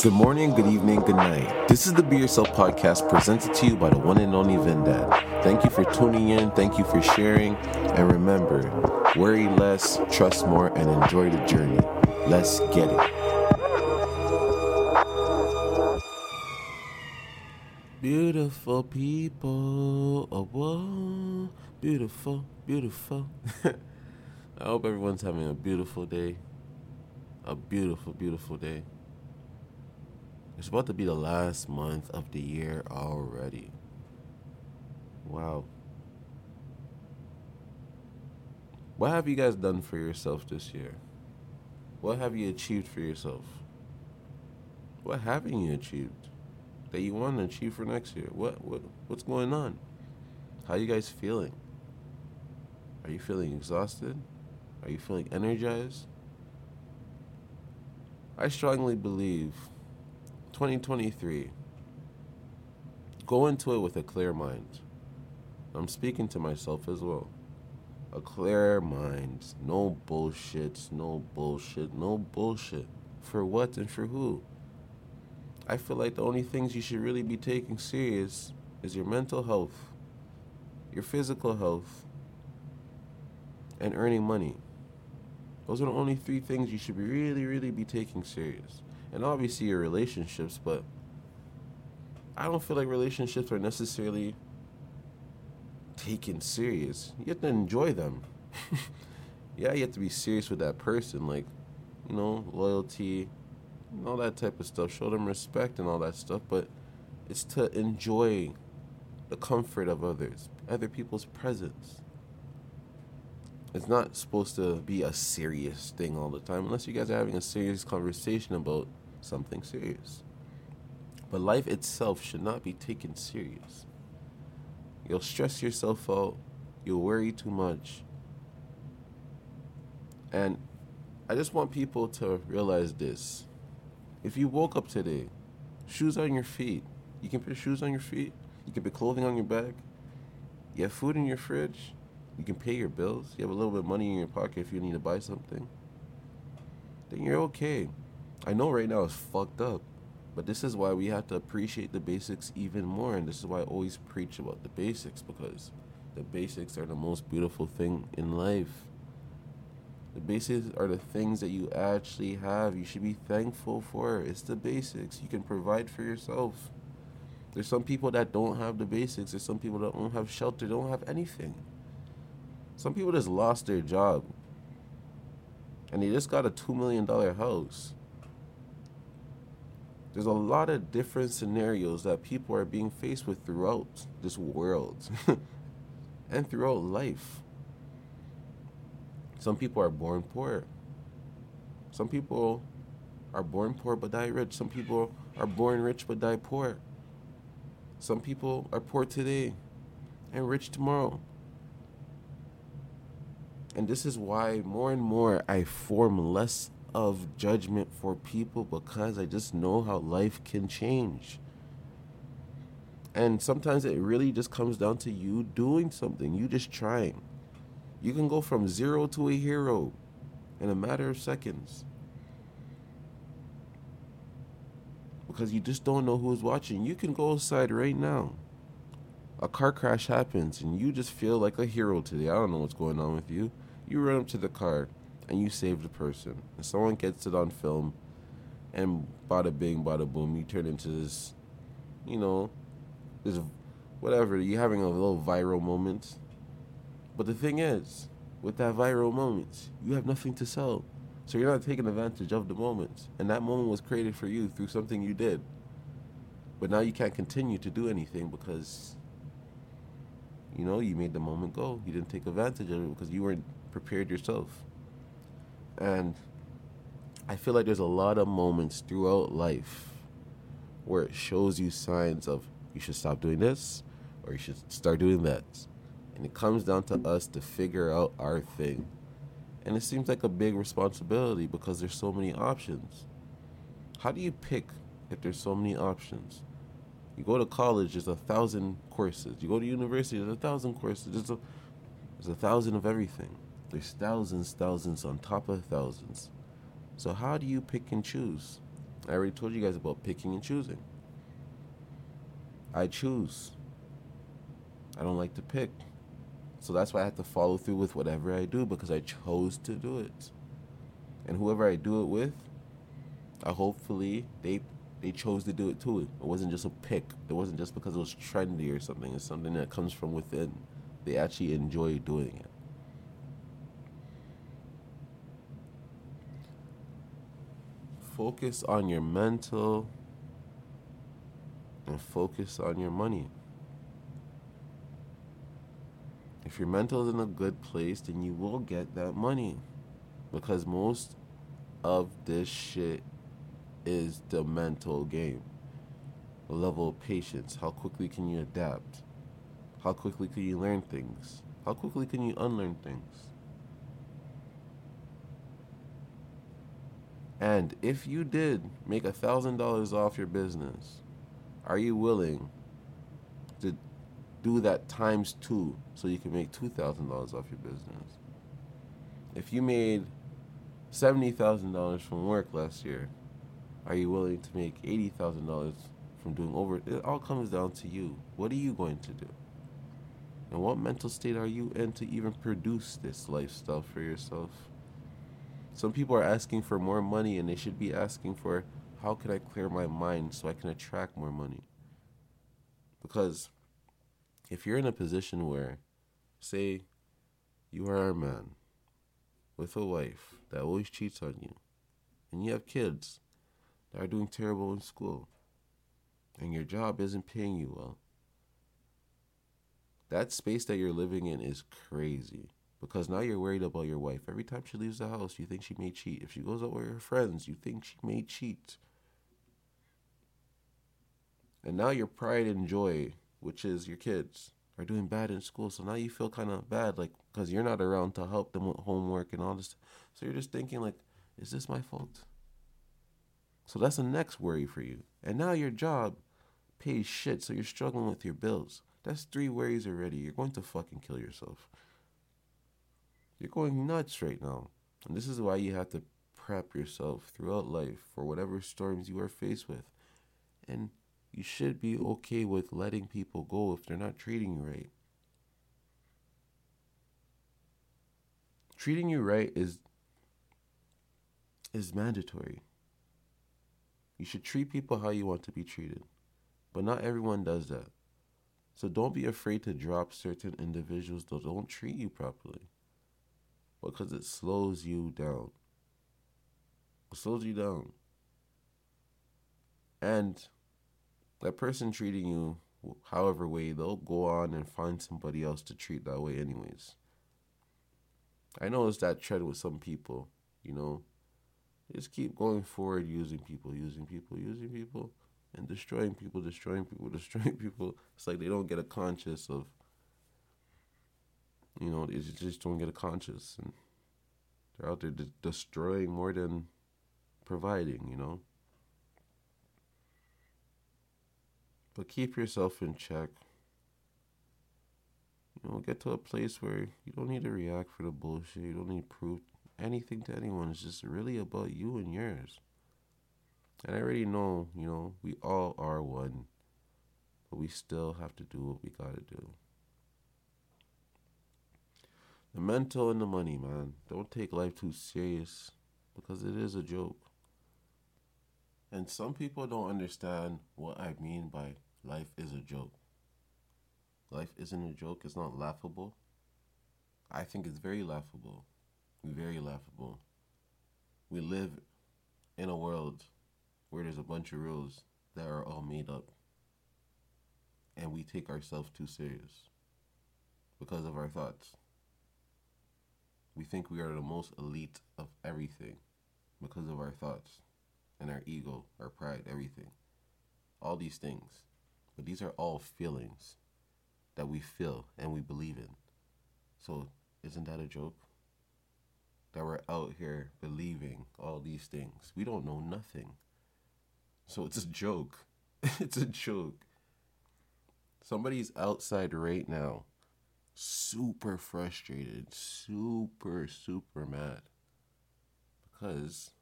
Good morning, good evening, good night. This is the Be Yourself podcast presented to you by the one and only Vendad. Thank you for tuning in, thank you for sharing, and remember worry less, trust more, and enjoy the journey. Let's get it. Beautiful people, oh, whoa, beautiful, beautiful. I hope everyone's having a beautiful day. A beautiful, beautiful day. It's about to be the last month of the year already. Wow. What have you guys done for yourself this year? What have you achieved for yourself? What haven't you achieved that you want to achieve for next year? What what what's going on? How you guys feeling? Are you feeling exhausted? Are you feeling energized? I strongly believe 2023, go into it with a clear mind. I'm speaking to myself as well. A clear mind. No bullshit, no bullshit, no bullshit. For what and for who? I feel like the only things you should really be taking serious is your mental health, your physical health, and earning money. Those are the only three things you should be really, really be taking serious and obviously your relationships, but I don't feel like relationships are necessarily taken serious. You have to enjoy them. yeah, you have to be serious with that person, like, you know, loyalty, all that type of stuff. Show them respect and all that stuff, but it's to enjoy the comfort of others, other people's presence. It's not supposed to be a serious thing all the time, unless you guys are having a serious conversation about something serious. But life itself should not be taken serious. You'll stress yourself out, you'll worry too much. And I just want people to realize this. If you woke up today, shoes on your feet, you can put shoes on your feet, you can put clothing on your back, you have food in your fridge, you can pay your bills, you have a little bit of money in your pocket if you need to buy something, then you're okay. I know right now it's fucked up, but this is why we have to appreciate the basics even more. And this is why I always preach about the basics because the basics are the most beautiful thing in life. The basics are the things that you actually have. You should be thankful for. It's the basics. You can provide for yourself. There's some people that don't have the basics. There's some people that don't have shelter, don't have anything. Some people just lost their job. And they just got a $2 million house. There's a lot of different scenarios that people are being faced with throughout this world and throughout life. Some people are born poor. Some people are born poor but die rich. Some people are born rich but die poor. Some people are poor today and rich tomorrow. And this is why more and more I form less of judgment for people because I just know how life can change. And sometimes it really just comes down to you doing something, you just trying. You can go from zero to a hero in a matter of seconds. Because you just don't know who's watching. You can go outside right now. A car crash happens and you just feel like a hero today. I don't know what's going on with you. You run up to the car and you save the person, and someone gets it on film, and bada bing, bada boom, you turn into this, you know, this whatever. You're having a little viral moment. But the thing is, with that viral moment, you have nothing to sell. So you're not taking advantage of the moment. And that moment was created for you through something you did. But now you can't continue to do anything because, you know, you made the moment go. You didn't take advantage of it because you weren't prepared yourself. And I feel like there's a lot of moments throughout life where it shows you signs of you should stop doing this or you should start doing that. And it comes down to us to figure out our thing. And it seems like a big responsibility because there's so many options. How do you pick if there's so many options? You go to college, there's a thousand courses. You go to university, there's a thousand courses. There's a, there's a thousand of everything. There's thousands, thousands on top of thousands. So how do you pick and choose? I already told you guys about picking and choosing. I choose. I don't like to pick. So that's why I have to follow through with whatever I do because I chose to do it. And whoever I do it with, I hopefully they they chose to do it too. It wasn't just a pick. It wasn't just because it was trendy or something. It's something that comes from within. They actually enjoy doing it. Focus on your mental and focus on your money. If your mental is in a good place, then you will get that money. Because most of this shit is the mental game. The level of patience. How quickly can you adapt? How quickly can you learn things? How quickly can you unlearn things? And if you did make a thousand dollars off your business, are you willing to do that times two so you can make two thousand dollars off your business? If you made seventy thousand dollars from work last year, are you willing to make eighty thousand dollars from doing over? It all comes down to you. What are you going to do? And what mental state are you in to even produce this lifestyle for yourself? Some people are asking for more money and they should be asking for how can I clear my mind so I can attract more money? Because if you're in a position where, say, you are a man with a wife that always cheats on you, and you have kids that are doing terrible in school, and your job isn't paying you well, that space that you're living in is crazy because now you're worried about your wife. Every time she leaves the house, you think she may cheat. If she goes out with her friends, you think she may cheat. And now your pride and joy, which is your kids, are doing bad in school. So now you feel kind of bad, like, because you're not around to help them with homework and all this. So you're just thinking, like, is this my fault? So that's the next worry for you. And now your job pays shit, so you're struggling with your bills. That's three worries already. You're going to fucking kill yourself. You're going nuts right now. And this is why you have to prep yourself throughout life for whatever storms you are faced with. And you should be okay with letting people go if they're not treating you right. Treating you right is is mandatory. You should treat people how you want to be treated. But not everyone does that. So don't be afraid to drop certain individuals that don't treat you properly because it slows you down. It slows you down. And that person treating you however way, they'll go on and find somebody else to treat that way, anyways. I know it's that trend with some people, you know. Just keep going forward using people, using people, using people, and destroying people, destroying people, destroying people. It's like they don't get a conscious of you know, they just don't get a conscious, and they're out there de- destroying more than providing. You know. But keep yourself in check. You know, get to a place where you don't need to react for the bullshit. You don't need proof anything to anyone. It's just really about you and yours. And I already know, you know, we all are one, but we still have to do what we gotta do. The mental and the money, man. Don't take life too serious because it is a joke. And some people don't understand what I mean by life is a joke. Life isn't a joke, it's not laughable. I think it's very laughable. Very laughable. We live in a world where there's a bunch of rules that are all made up. And we take ourselves too serious because of our thoughts. We think we are the most elite of everything because of our thoughts and our ego, our pride, everything. All these things. But these are all feelings that we feel and we believe in. So, isn't that a joke? That we're out here believing all these things. We don't know nothing. So, it's a joke. it's a joke. Somebody's outside right now super frustrated, super, super mad because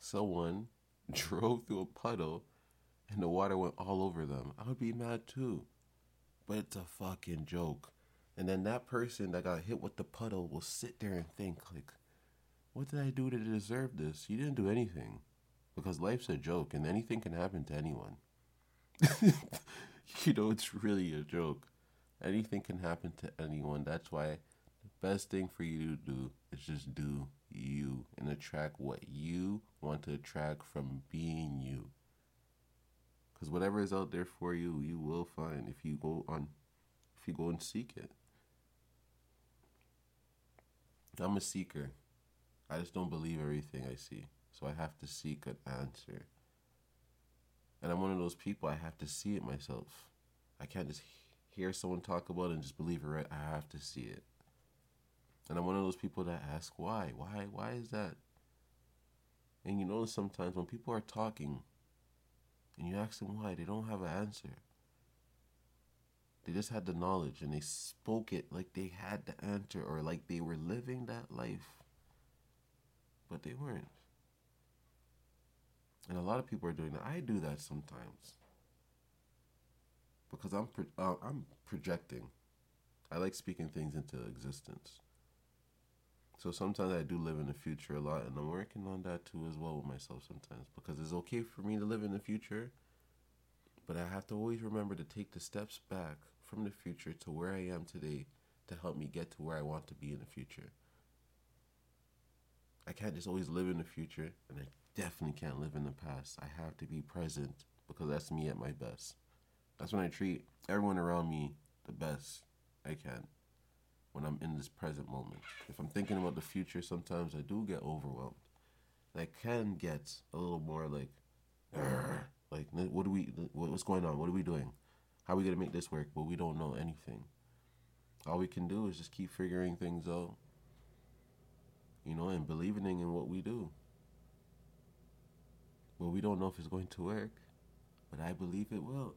someone drove through a puddle and the water went all over them, I would be mad too. But it's a fucking joke. And then that person that got hit with the puddle will sit there and think, like, what did I do to deserve this? You didn't do anything. Because life's a joke and anything can happen to anyone. you know, it's really a joke. Anything can happen to anyone. That's why the best thing for you to do is just do you and attract what you want to attract from being you. Because whatever is out there for you, you will find if you go on, if you go and seek it. I'm a seeker. I just don't believe everything I see. So I have to seek an answer. And I'm one of those people, I have to see it myself. I can't just hear someone talk about it and just believe it right. I have to see it. And I'm one of those people that ask why? Why? Why is that? And you notice sometimes when people are talking, and you ask them why, they don't have an answer. They just had the knowledge and they spoke it like they had the answer or like they were living that life. But they weren't. And a lot of people are doing that. I do that sometimes. Because I'm pro- uh, I'm projecting. I like speaking things into existence. So sometimes I do live in the future a lot, and I'm working on that too as well with myself sometimes because it's okay for me to live in the future, but I have to always remember to take the steps back from the future to where I am today to help me get to where I want to be in the future. I can't just always live in the future, and I definitely can't live in the past. I have to be present because that's me at my best. That's when I treat everyone around me the best I can when I'm in this present moment. If I'm thinking about the future, sometimes I do get overwhelmed. And I can get a little more like, like, what do we, what's going on? What are we doing? How are we gonna make this work? But we don't know anything. All we can do is just keep figuring things out, you know, and believing in what we do. Well, we don't know if it's going to work, but I believe it will.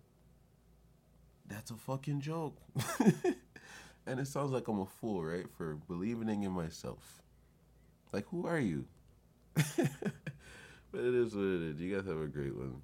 That's a fucking joke. And it sounds like I'm a fool, right? For believing in myself. Like, who are you? but it is what it is. You guys have a great one.